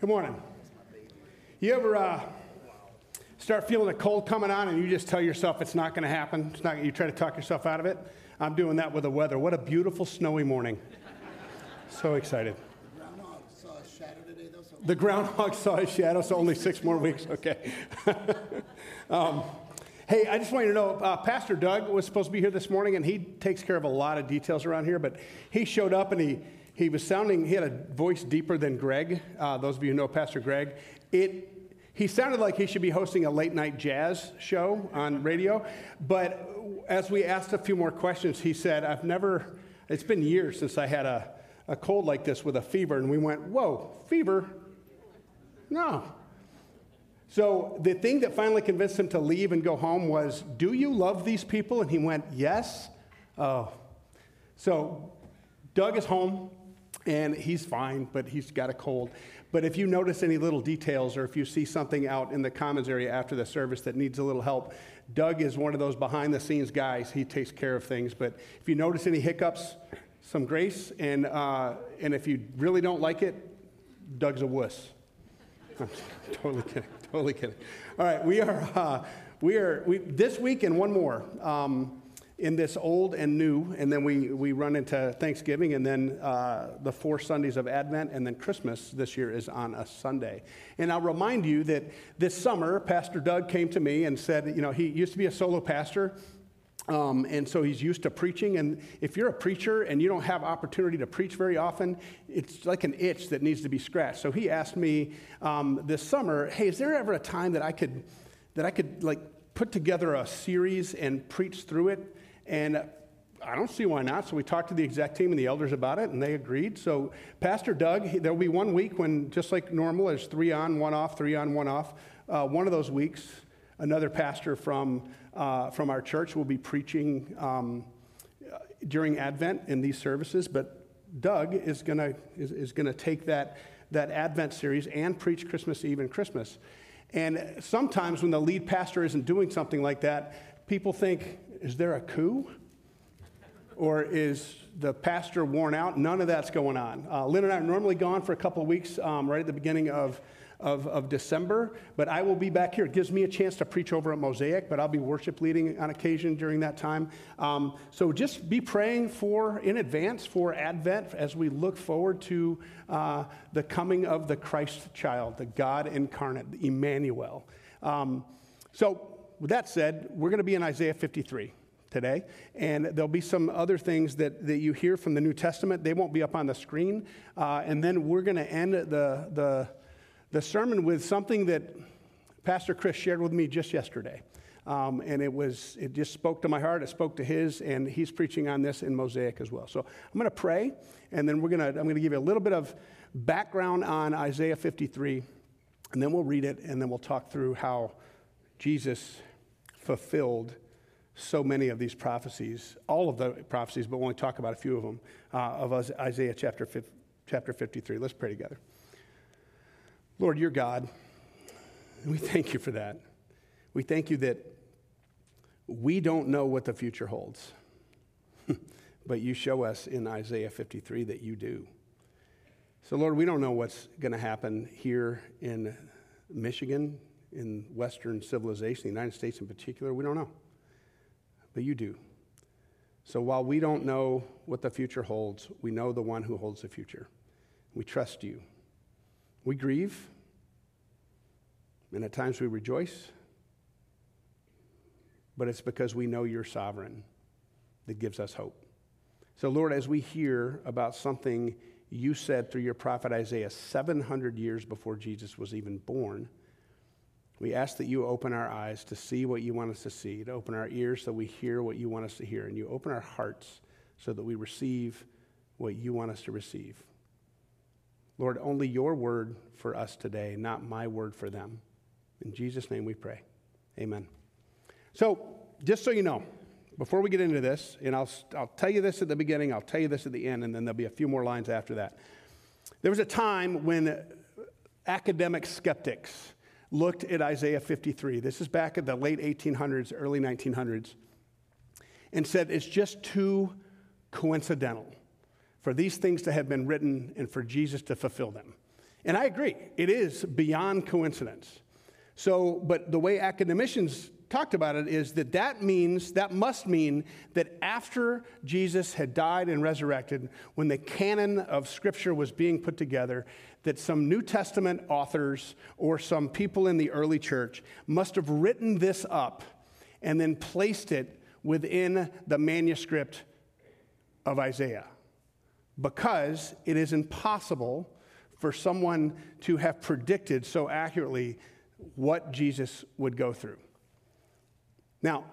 Good morning. You ever uh, start feeling a cold coming on and you just tell yourself it's not going to happen? It's not, you try to talk yourself out of it? I'm doing that with the weather. What a beautiful snowy morning. So excited. The groundhog saw a shadow today, though. So The groundhog saw a shadow, so only six more weeks. Okay. um, hey, I just want you to know uh, Pastor Doug was supposed to be here this morning, and he takes care of a lot of details around here, but he showed up and he, he was sounding, he had a voice deeper than Greg. Uh, those of you who know Pastor Greg. It, he sounded like he should be hosting a late night jazz show on radio, but as we asked a few more questions, he said, I've never, it's been years since I had a, a cold like this with a fever. And we went, Whoa, fever? No. So the thing that finally convinced him to leave and go home was, Do you love these people? And he went, Yes. Oh. So Doug is home and he's fine, but he's got a cold. But if you notice any little details or if you see something out in the commons area after the service that needs a little help, Doug is one of those behind the scenes guys. He takes care of things. But if you notice any hiccups, some grace. And, uh, and if you really don't like it, Doug's a wuss. I'm totally kidding. Totally kidding. All right, we are, uh, we are we, this week and one more um, in this old and new, and then we, we run into Thanksgiving, and then uh, the four Sundays of Advent, and then Christmas this year is on a Sunday. And I'll remind you that this summer, Pastor Doug came to me and said, you know, he used to be a solo pastor. Um, and so he's used to preaching. And if you're a preacher and you don't have opportunity to preach very often, it's like an itch that needs to be scratched. So he asked me um, this summer, "Hey, is there ever a time that I could that I could like put together a series and preach through it?" And I don't see why not. So we talked to the exec team and the elders about it, and they agreed. So Pastor Doug, there will be one week when, just like normal, there's three on, one off, three on, one off. Uh, one of those weeks, another pastor from uh, from our church will be preaching um, during Advent in these services, but Doug is to is, is gonna take that, that Advent series and preach Christmas Eve and Christmas. And sometimes when the lead pastor isn't doing something like that, people think, is there a coup? Or is the pastor worn out? None of that's going on. Uh, Lynn and I are normally gone for a couple of weeks um, right at the beginning of of, of December, but I will be back here. It gives me a chance to preach over at Mosaic, but I'll be worship leading on occasion during that time. Um, so just be praying for, in advance, for Advent as we look forward to uh, the coming of the Christ child, the God incarnate, Emmanuel. Um, so, with that said, we're going to be in Isaiah 53 today. And there'll be some other things that, that you hear from the New Testament. They won't be up on the screen. Uh, and then we're going to end the, the, the sermon with something that Pastor Chris shared with me just yesterday. Um, and it was it just spoke to my heart it spoke to his and he's preaching on this in mosaic as well so i'm going to pray and then we're going to i'm going to give you a little bit of background on isaiah 53 and then we'll read it and then we'll talk through how jesus fulfilled so many of these prophecies all of the prophecies but we'll only talk about a few of them uh, of isaiah chapter, chapter 53 let's pray together Lord, you're God. We thank you for that. We thank you that we don't know what the future holds, but you show us in Isaiah 53 that you do. So, Lord, we don't know what's going to happen here in Michigan, in Western civilization, the United States in particular. We don't know, but you do. So, while we don't know what the future holds, we know the one who holds the future. We trust you. We grieve, and at times we rejoice, but it's because we know you're sovereign that gives us hope. So, Lord, as we hear about something you said through your prophet Isaiah 700 years before Jesus was even born, we ask that you open our eyes to see what you want us to see, to open our ears so we hear what you want us to hear, and you open our hearts so that we receive what you want us to receive. Lord, only your word for us today, not my word for them. In Jesus' name we pray. Amen. So, just so you know, before we get into this, and I'll, I'll tell you this at the beginning, I'll tell you this at the end, and then there'll be a few more lines after that. There was a time when academic skeptics looked at Isaiah 53. This is back in the late 1800s, early 1900s, and said it's just too coincidental for these things to have been written and for Jesus to fulfill them. And I agree, it is beyond coincidence. So, but the way academicians talked about it is that that means, that must mean that after Jesus had died and resurrected, when the canon of Scripture was being put together, that some New Testament authors or some people in the early church must have written this up and then placed it within the manuscript of Isaiah because it is impossible for someone to have predicted so accurately what Jesus would go through. Now,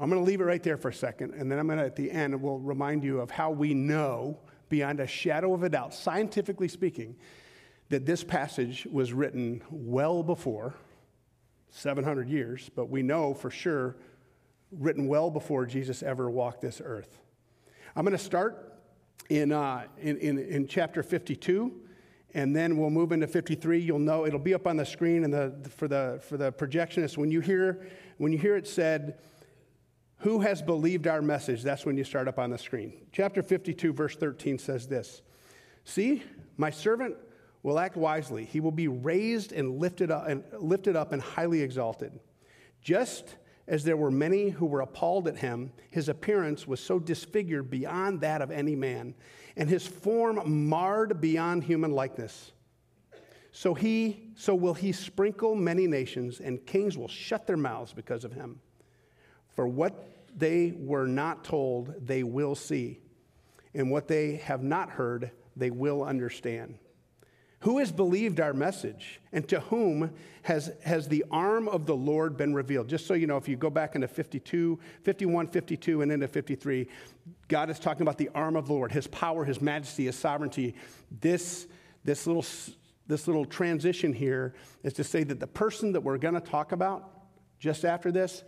I'm going to leave it right there for a second, and then I'm going to, at the end, we'll remind you of how we know, beyond a shadow of a doubt, scientifically speaking, that this passage was written well before 700 years, but we know for sure written well before Jesus ever walked this earth. I'm going to start in, uh, in, in, in chapter 52 and then we'll move into 53 you'll know it'll be up on the screen and the, for the for the projectionist. When you hear when you hear it said who has believed our message? That's when you start up on the screen. Chapter 52 verse 13 says this. See my servant will act wisely. He will be raised and lifted up and lifted up and highly exalted. Just as there were many who were appalled at him his appearance was so disfigured beyond that of any man and his form marred beyond human likeness. So he so will he sprinkle many nations and kings will shut their mouths because of him. For what they were not told they will see and what they have not heard they will understand. Who has believed our message? And to whom has, has the arm of the Lord been revealed? Just so you know, if you go back into 52, 51, 52, and into 53, God is talking about the arm of the Lord, his power, his majesty, his sovereignty. This, this, little, this little transition here is to say that the person that we're going to talk about just after this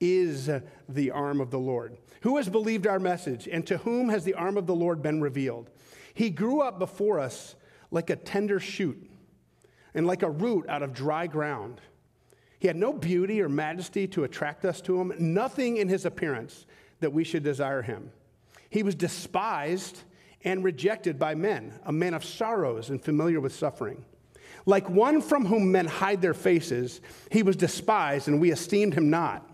is the arm of the Lord. Who has believed our message? And to whom has the arm of the Lord been revealed? He grew up before us like a tender shoot and like a root out of dry ground. He had no beauty or majesty to attract us to him, nothing in his appearance that we should desire him. He was despised and rejected by men, a man of sorrows and familiar with suffering. Like one from whom men hide their faces, he was despised and we esteemed him not.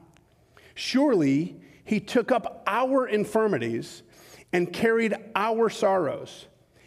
Surely he took up our infirmities and carried our sorrows.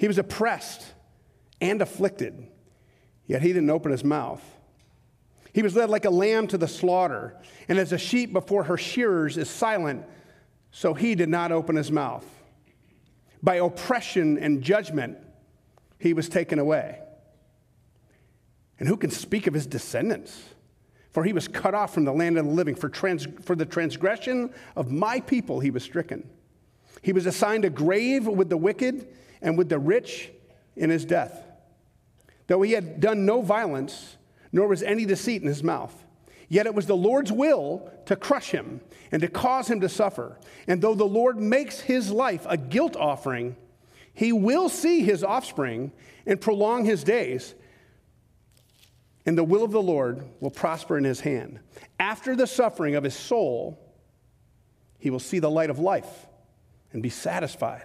He was oppressed and afflicted, yet he didn't open his mouth. He was led like a lamb to the slaughter, and as a sheep before her shearers is silent, so he did not open his mouth. By oppression and judgment, he was taken away. And who can speak of his descendants? For he was cut off from the land of the living. For, trans- for the transgression of my people, he was stricken. He was assigned a grave with the wicked and with the rich in his death. Though he had done no violence, nor was any deceit in his mouth. Yet it was the Lord's will to crush him and to cause him to suffer. And though the Lord makes his life a guilt offering, he will see his offspring and prolong his days. And the will of the Lord will prosper in his hand. After the suffering of his soul, he will see the light of life and be satisfied.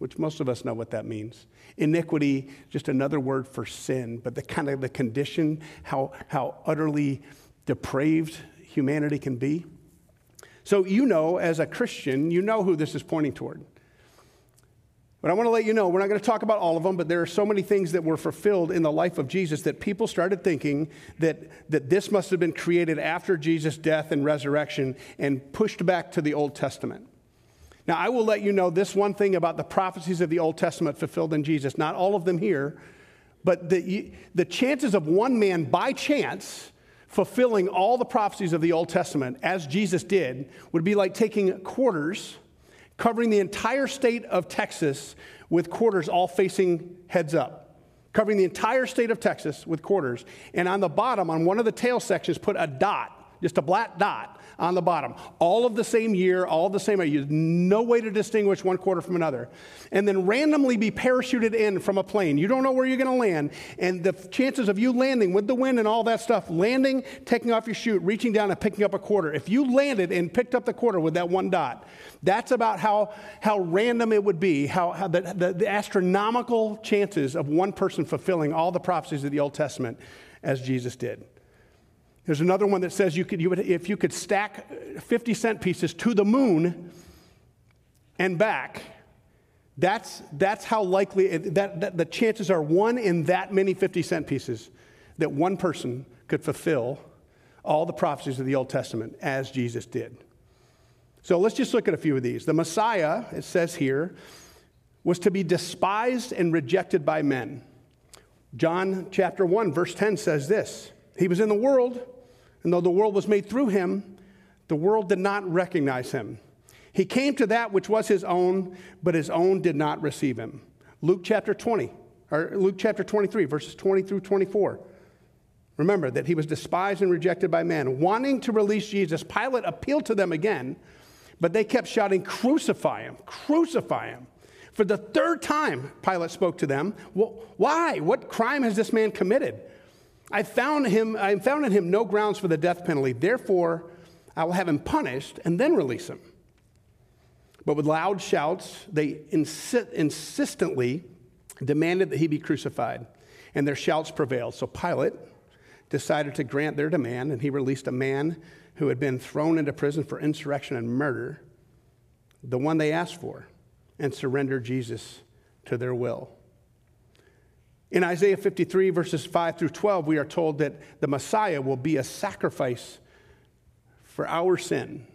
which most of us know what that means. Iniquity, just another word for sin, but the kind of the condition, how, how utterly depraved humanity can be. So, you know, as a Christian, you know who this is pointing toward. But I want to let you know, we're not going to talk about all of them, but there are so many things that were fulfilled in the life of Jesus that people started thinking that, that this must have been created after Jesus' death and resurrection and pushed back to the Old Testament. Now, I will let you know this one thing about the prophecies of the Old Testament fulfilled in Jesus, not all of them here, but the, the chances of one man by chance fulfilling all the prophecies of the Old Testament, as Jesus did, would be like taking quarters covering the entire state of Texas with quarters all facing heads up. Covering the entire state of Texas with quarters. And on the bottom, on one of the tail sections, put a dot, just a black dot on the bottom. All of the same year, all the same I year. No way to distinguish one quarter from another. And then randomly be parachuted in from a plane. You don't know where you're going to land. And the chances of you landing with the wind and all that stuff, landing, taking off your chute, reaching down and picking up a quarter. If you landed and picked up the quarter with that one dot, that's about how, how random it would be, how, how the, the, the astronomical chances of one person fulfilling all the prophecies of the Old Testament as Jesus did. There's another one that says you could, you would, if you could stack 50 cent pieces to the moon and back, that's, that's how likely that, that the chances are one in that many 50 cent pieces that one person could fulfill all the prophecies of the Old Testament as Jesus did. So let's just look at a few of these. The Messiah, it says here, was to be despised and rejected by men. John chapter 1, verse 10 says this He was in the world, and though the world was made through him, the world did not recognize him. He came to that which was his own, but his own did not receive him. Luke chapter 20, or Luke chapter 23, verses 20 through 24. Remember that he was despised and rejected by men. Wanting to release Jesus, Pilate appealed to them again, but they kept shouting, Crucify him, crucify him. For the third time, Pilate spoke to them. Well, why? What crime has this man committed? I found, him, I found in him no grounds for the death penalty. Therefore, I will have him punished and then release him. But with loud shouts, they insi- insistently demanded that he be crucified, and their shouts prevailed. So Pilate decided to grant their demand, and he released a man who had been thrown into prison for insurrection and murder, the one they asked for, and surrendered Jesus to their will. In Isaiah 53, verses 5 through 12, we are told that the Messiah will be a sacrifice for our sin.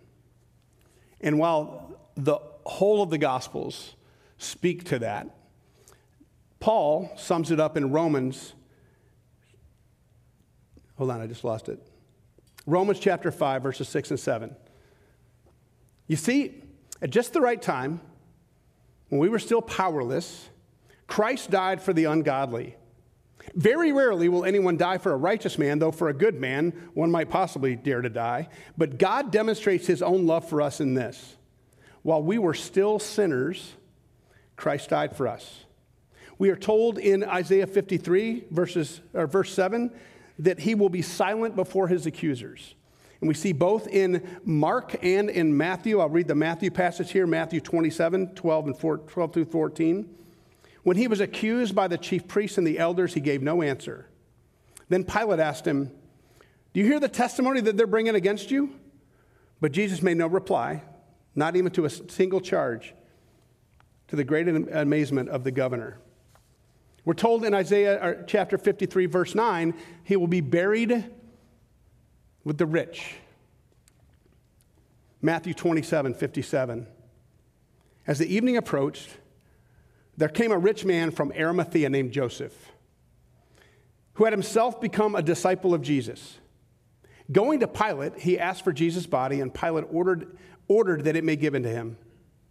And while the whole of the Gospels speak to that, Paul sums it up in Romans. Hold on, I just lost it. Romans chapter 5, verses 6 and 7. You see, at just the right time, when we were still powerless, Christ died for the ungodly. Very rarely will anyone die for a righteous man, though for a good man, one might possibly dare to die. But God demonstrates his own love for us in this. While we were still sinners, Christ died for us. We are told in Isaiah 53, verses, or verse 7, that he will be silent before his accusers. And we see both in Mark and in Matthew. I'll read the Matthew passage here Matthew 27, 12, and 4, 12 through 14. When he was accused by the chief priests and the elders, he gave no answer. Then Pilate asked him, Do you hear the testimony that they're bringing against you? But Jesus made no reply, not even to a single charge, to the great amazement of the governor. We're told in Isaiah uh, chapter 53, verse 9, he will be buried with the rich. Matthew 27, 57. As the evening approached, there came a rich man from Arimathea named Joseph, who had himself become a disciple of Jesus. Going to Pilate, he asked for Jesus' body, and Pilate ordered, ordered that it may given to him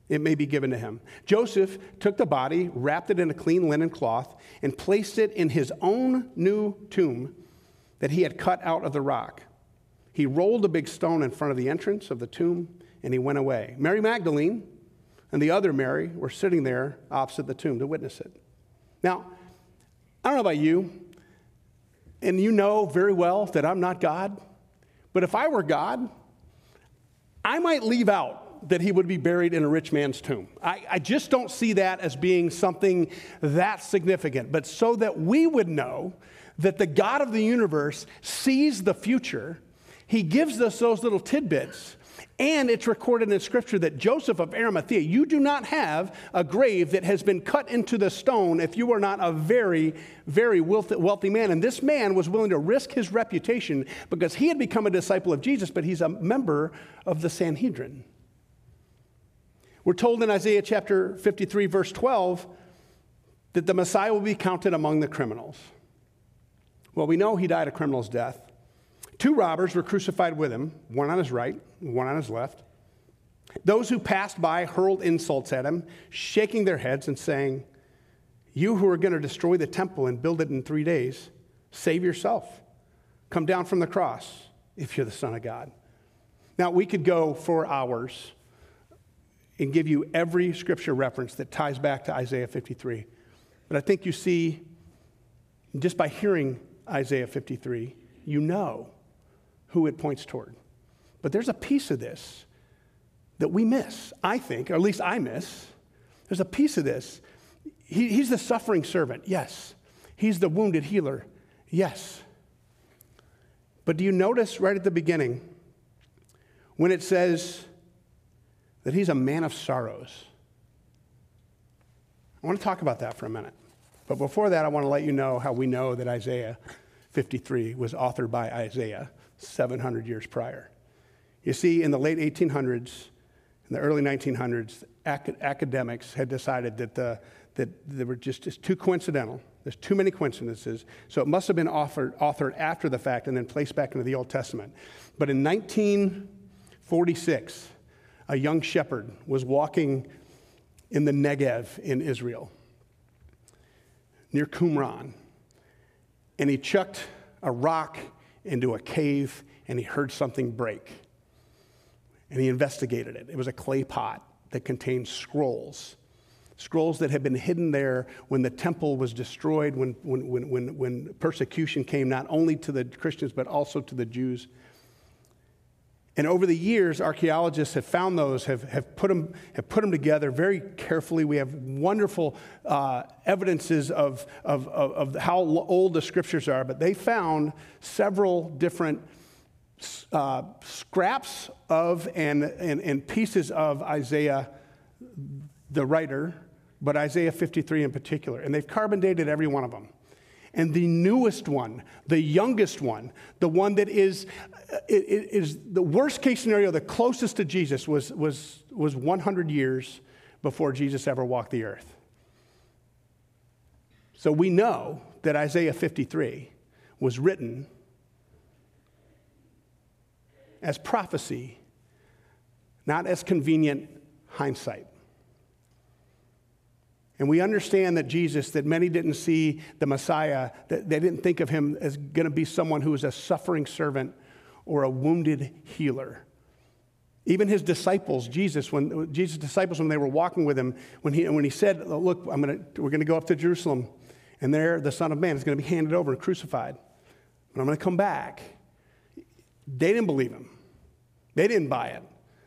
it may be given to him. Joseph took the body, wrapped it in a clean linen cloth, and placed it in his own new tomb that he had cut out of the rock. He rolled a big stone in front of the entrance of the tomb and he went away. Mary Magdalene and the other Mary were sitting there opposite the tomb to witness it. Now, I don't know about you, and you know very well that I'm not God, but if I were God, I might leave out that he would be buried in a rich man's tomb. I, I, just don't see that as being something that significant, but so that we would know that the God of the universe sees the future, he gives us those little tidbits And it's recorded in Scripture that Joseph of Arimathea, you do not have a grave that has been cut into the stone if you are not a very, very wealthy man. And this man was willing to risk his reputation because he had become a disciple of Jesus, but he's a member of the Sanhedrin. We're told in Isaiah chapter 53, verse 12, that the Messiah will be counted among the criminals. Well, we know he died a criminal's death. Two robbers were crucified with him, one on his right, one on his left. Those who passed by hurled insults at him, shaking their heads and saying, You who are going to destroy the temple and build it in three days, save yourself. Come down from the cross if you're the Son of God. Now, we could go for hours and give you every scripture reference that ties back to Isaiah 53. But I think you see, just by hearing Isaiah 53, you know who it points toward. But there's a piece of this that we miss, I think, or at least I miss. There's a piece of this. He, he's the suffering servant, yes. He's the wounded healer, yes. But do you notice right at the beginning when it says that he's a man of sorrows? I want to talk about that for a minute. But before that, I want to let you know how we know that Isaiah 53 was authored by Isaiah 700 years prior. You see, in the late 1800s, in the early 1900s, ac- academics had decided that, the, that they were just, just too coincidental. There's too many coincidences. So it must have been offered, authored after the fact and then placed back into the Old Testament. But in 1946, a young shepherd was walking in the Negev in Israel, near Qumran, and he chucked a rock into a cave and he heard something break. And he investigated it. It was a clay pot that contained scrolls. Scrolls that had been hidden there when the temple was destroyed, when, when, when, when, persecution came not only to the Christians but also to the Jews. And over the years, archaeologists have found those, have, have, put, them, have put them together very carefully. We have wonderful uh, evidences of, of, of, of, how old the scriptures are, but they found several different uh, scraps of and, and, and pieces of Isaiah, the writer, but Isaiah 53 in particular. And they've carbon dated every one of them. And the newest one, the youngest one, the one that is, uh, is the worst case scenario, the closest to Jesus, was, was, was 100 years before Jesus ever walked the earth. So we know that Isaiah 53 was written as prophecy, not as convenient hindsight. And we understand that Jesus, that many didn't see the Messiah, that they didn't think of him as going to be someone who was a suffering servant or a wounded healer. Even his disciples, Jesus, when Jesus' disciples, when they were walking with him, when he, when he said, Look, I'm gonna, we're going to go up to Jerusalem, and there the Son of Man is going to be handed over and crucified. But I'm going to come back. They didn't believe him, they didn't buy it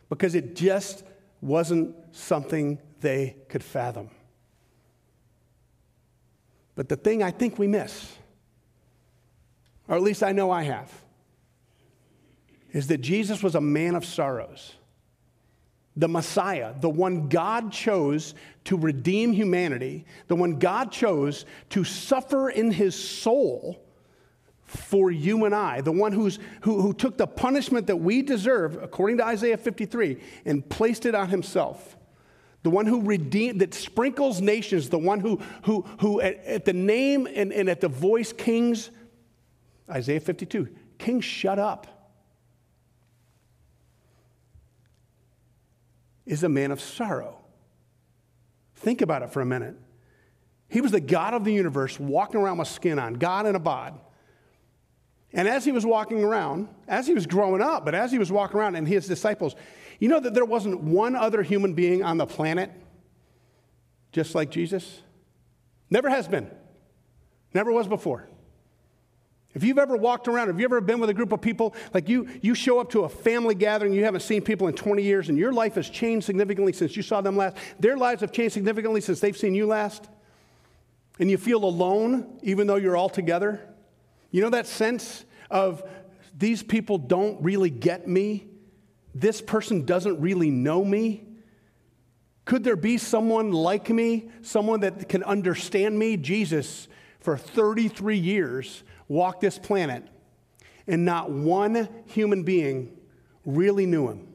because it just wasn't something they could fathom. But the thing I think we miss, or at least I know I have, is that Jesus was a man of sorrows. The Messiah, the one God chose to redeem humanity, the one God chose to suffer in his soul for you and I, the one who's, who, who took the punishment that we deserve, according to Isaiah 53, and placed it on himself the one who redeemed, that sprinkles nations, the one who, who, who at, at the name and, and at the voice, kings, Isaiah 52, kings shut up, is a man of sorrow. Think about it for a minute. He was the God of the universe walking around with skin on, God in a bod. And as he was walking around, as he was growing up, but as he was walking around and his disciples, you know that there wasn't one other human being on the planet just like Jesus? Never has been. Never was before. If you've ever walked around, if you've ever been with a group of people, like you, you show up to a family gathering, you haven't seen people in 20 years, and your life has changed significantly since you saw them last. Their lives have changed significantly since they've seen you last. And you feel alone, even though you're all together. You know that sense of these people don't really get me? This person doesn't really know me? Could there be someone like me, someone that can understand me? Jesus, for 33 years, walked this planet, and not one human being really knew him.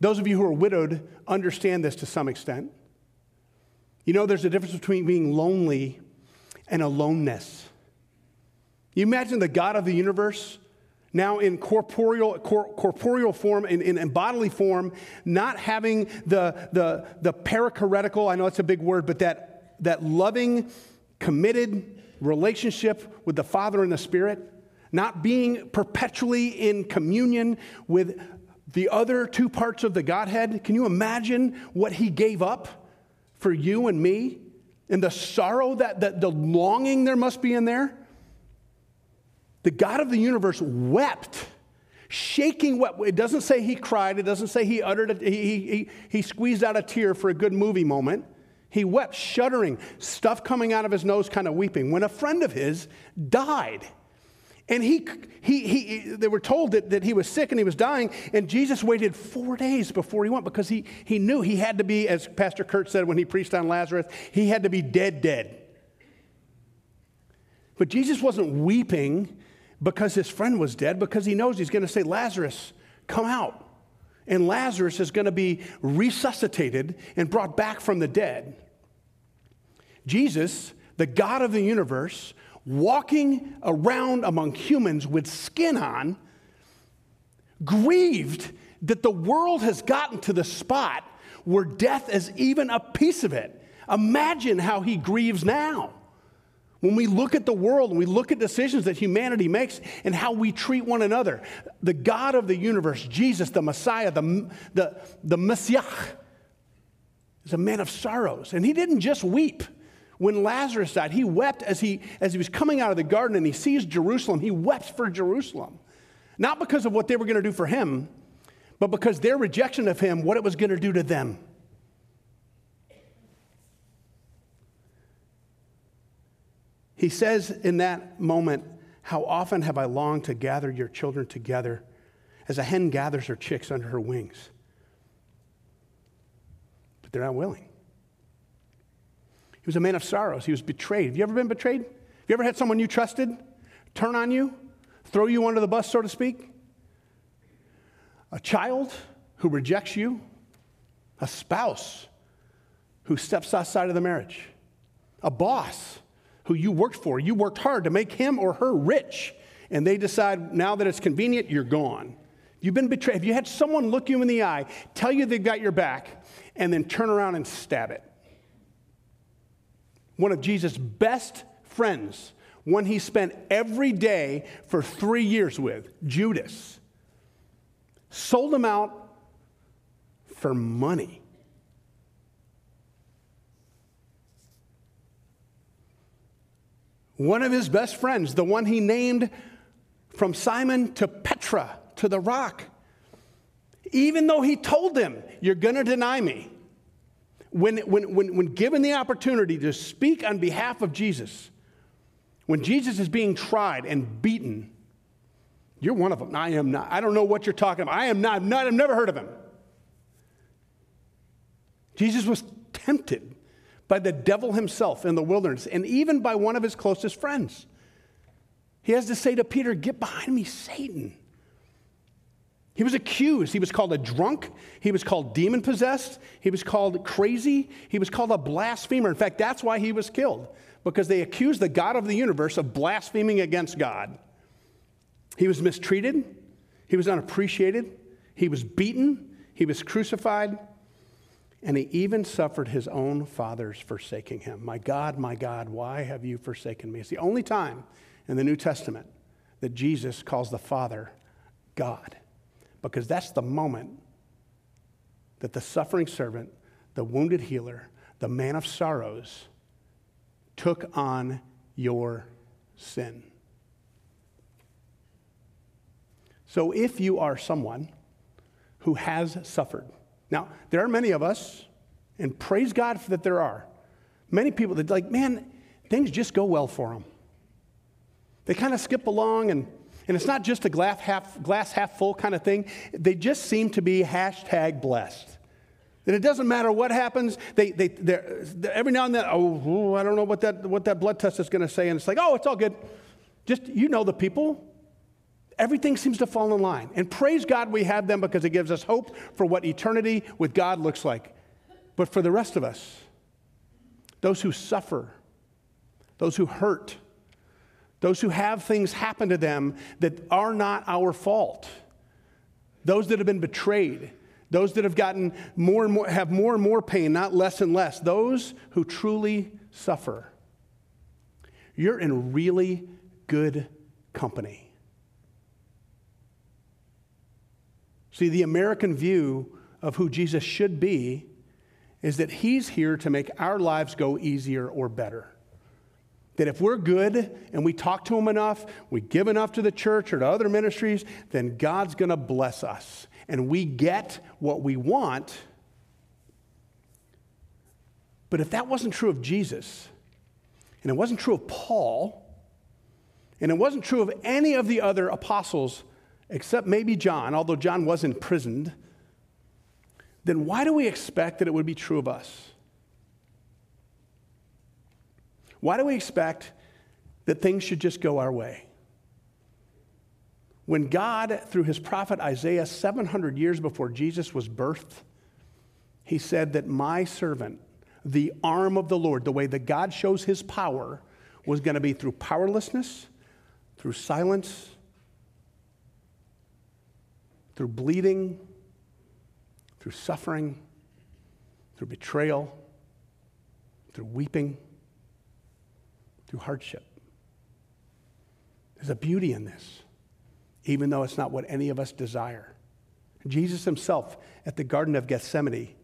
Those of you who are widowed understand this to some extent. You know, there's a difference between being lonely and aloneness. You imagine the God of the universe now in corporeal, cor- corporeal form, in, in, in, bodily form, not having the, the, the perichoretical, I know that's a big word, but that, that loving, committed relationship with the Father and the Spirit, not being perpetually in communion with the other two parts of the Godhead. Can you imagine what he gave up for you and me? And the sorrow that, that the longing there must be in there? The God of the universe wept, shaking it doesn't say he cried, it doesn't say he uttered a, he, he, he squeezed out a tear for a good movie moment. He wept, shuddering, stuff coming out of his nose, kind of weeping, when a friend of his died. And he, he, he, they were told that, that he was sick and he was dying, and Jesus waited four days before he went because he, he knew he had to be, as Pastor Kurt said when he preached on Lazarus, he had to be dead, dead. But Jesus wasn't weeping because his friend was dead, because he knows he's going to say, Lazarus, come out. And Lazarus is going to be resuscitated and brought back from the dead. Jesus, the God of the universe, walking around among humans with skin on, grieved that the world has gotten to the spot where death is even a piece of it. Imagine how he grieves now. When we look at the world and we look at decisions that humanity makes and how we treat one another, the God of the universe, Jesus, the Messiah, the, the, the Messiah, is a man of sorrows. And he didn't just weep when Lazarus died. He wept as he, as he was coming out of the garden and he sees Jerusalem. He wept for Jerusalem. Not because of what they were going to do for him, but because their rejection of him, what it was going to do to them. He says in that moment, How often have I longed to gather your children together as a hen gathers her chicks under her wings? But they're not willing. He was a man of sorrows. He was betrayed. Have you ever been betrayed? Have you ever had someone you trusted turn on you, throw you under the bus, so to speak? A child who rejects you, a spouse who steps outside of the marriage, a boss who you worked for. You worked hard to make him or her rich, and they decide now that it's convenient, you're gone. You've been betrayed. Have you had someone look you in the eye, tell you they've got your back, and then turn around and stab it? One of Jesus' best friends, one he spent every day for three years with, Judas, sold him out for money. One of his best friends, the one he named from Simon to Petra to the rock, even though he told them, You're going to deny me, when, when, when, when given the opportunity to speak on behalf of Jesus, when Jesus is being tried and beaten, you're one of them. I am not. I don't know what you're talking about. I am not. I've, not, I've never heard of him. Jesus was tempted by the devil himself in the wilderness, and even by one of his closest friends. He has to say to Peter, Get behind me, Satan. He was accused. He was called a drunk. He was called demon possessed. He was called crazy. He was called a blasphemer. In fact, that's why he was killed, because they accused the God of the universe of blaspheming against God. He was mistreated. He was unappreciated. He was beaten. He was crucified and he even suffered his own father's forsaking him. My God, my God, why have you forsaken me? It's the only time in the New Testament that Jesus calls the Father God, because that's the moment that the suffering servant, the wounded healer, the man of sorrows, took on your sin. So if you are someone who has suffered, now, there are many of us, and praise God that there are, many people that, like, man, things just go well for them. They kind of skip along, and, And it's not just a glass half, glass half full kind of thing. They just seem to be hashtag blessed. And it doesn't matter what happens. They, they, they're, they're, every now and then, oh, oh, I don't know what that, what that blood test is going to say. And it's like, oh, it's all good. Just, you know the people. Everything seems to fall in line. And praise God we have them because it gives us hope for what eternity with God looks like. But for the rest of us, those who suffer, those who hurt, those who have things happen to them that are not our fault, those that have been betrayed, those that have gotten more and more, have more and more pain, not less and less, those who truly suffer. You're in really good company. See, the American view of who Jesus should be is that he's here to make our lives go easier or better. That if we're good and we talk to him enough, we give enough to the church or to other ministries, then God's going to bless us and we get what we want. But if that wasn't true of Jesus, and it wasn't true of Paul, and it wasn't true of any of the other apostles except maybe John, although John was imprisoned, then why do we expect that it would be true of us? Why do we expect that things should just go our way? When God, through his prophet Isaiah, 700 years before Jesus was birthed, he said that my servant, the arm of the Lord, the way that God shows his power, was going to be through powerlessness, through silence, through bleeding, through suffering, through betrayal, through weeping, through hardship. There's a beauty in this even though it's not what any of us desire. Jesus himself at the Garden of Gethsemane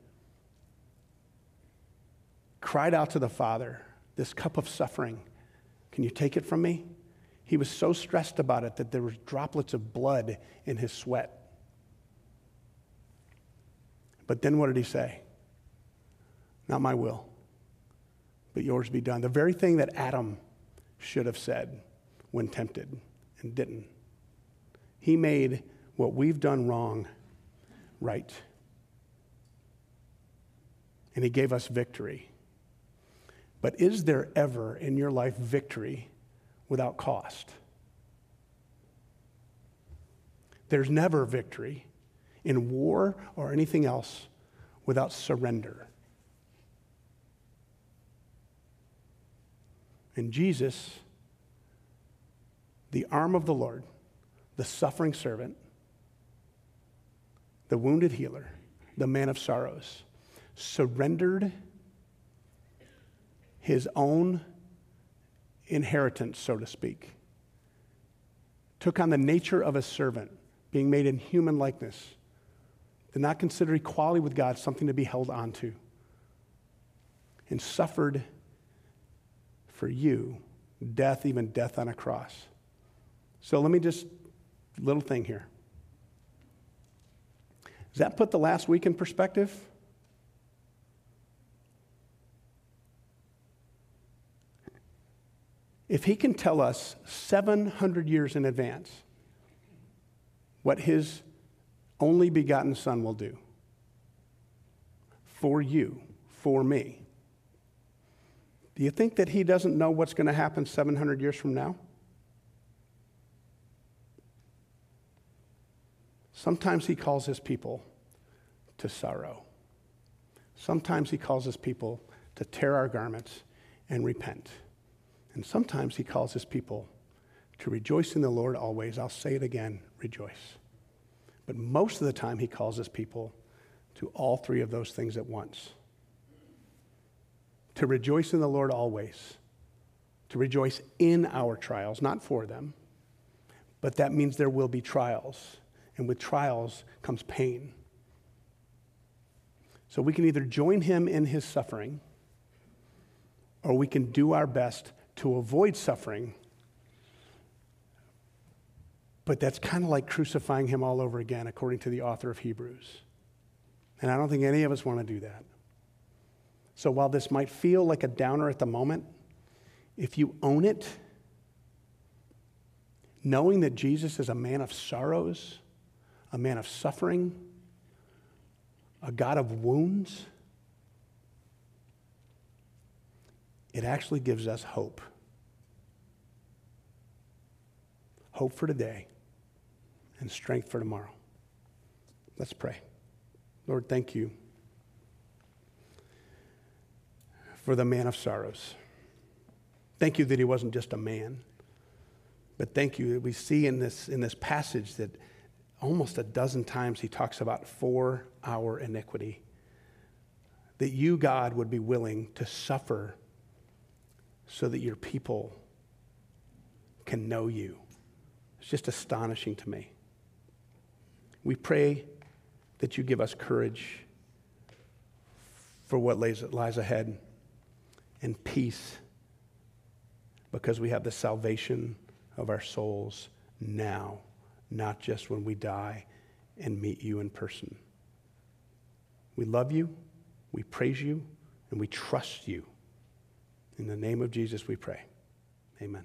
cried out to the Father, This cup of suffering, can you take it from me? He was so stressed about it that there were droplets of blood in his sweat. But then what did he say? Not my will, but yours be done. The very thing that Adam should have said when tempted and didn't. He made what we've done wrong right. And He gave us victory. But is there ever in your life victory without cost? There's never victory in war or anything else without surrender. And Jesus, the arm of the Lord, the suffering servant, the wounded healer, the man of sorrows, surrendered his own inheritance, so to speak, took on the nature of a servant, being made in human likeness, did not consider equality with God something to be held onto, and suffered for you death, even death on a cross. So let me just little thing here. Does that put the last week in perspective? If he can tell us 700 years in advance what his only begotten son will do for you, for me, do you think that he doesn't know what's going to happen 700 years from now? Sometimes he calls his people to sorrow. Sometimes he calls his people to tear our garments and repent. And sometimes he calls his people to rejoice in the Lord always. I'll say it again rejoice. But most of the time, he calls his people to all three of those things at once to rejoice in the Lord always, to rejoice in our trials, not for them, but that means there will be trials and with trials comes pain. So we can either join him in his suffering or we can do our best to avoid suffering. But that's kind of like crucifying him all over again, according to the author of Hebrews. And I don't think any of us want to do that. So while this might feel like a downer at the moment, if you own it, knowing that Jesus is a man of sorrows, a man of suffering, a God of wounds, it actually gives us hope. Hope for today and strength for tomorrow. Let's pray. Lord, thank you for the man of sorrows. Thank you that he wasn't just a man, but thank you that we see in this, in this passage that almost a dozen times he talks about for our iniquity. That you, God, would be willing to suffer so that your people can know you. It's just astonishing to me. We pray that you give us courage for what lays, lies ahead and peace because we have the salvation of our souls now, not just when we die and meet you in person. We love you, we praise you, and we trust you. In the name of Jesus, we pray. Amen.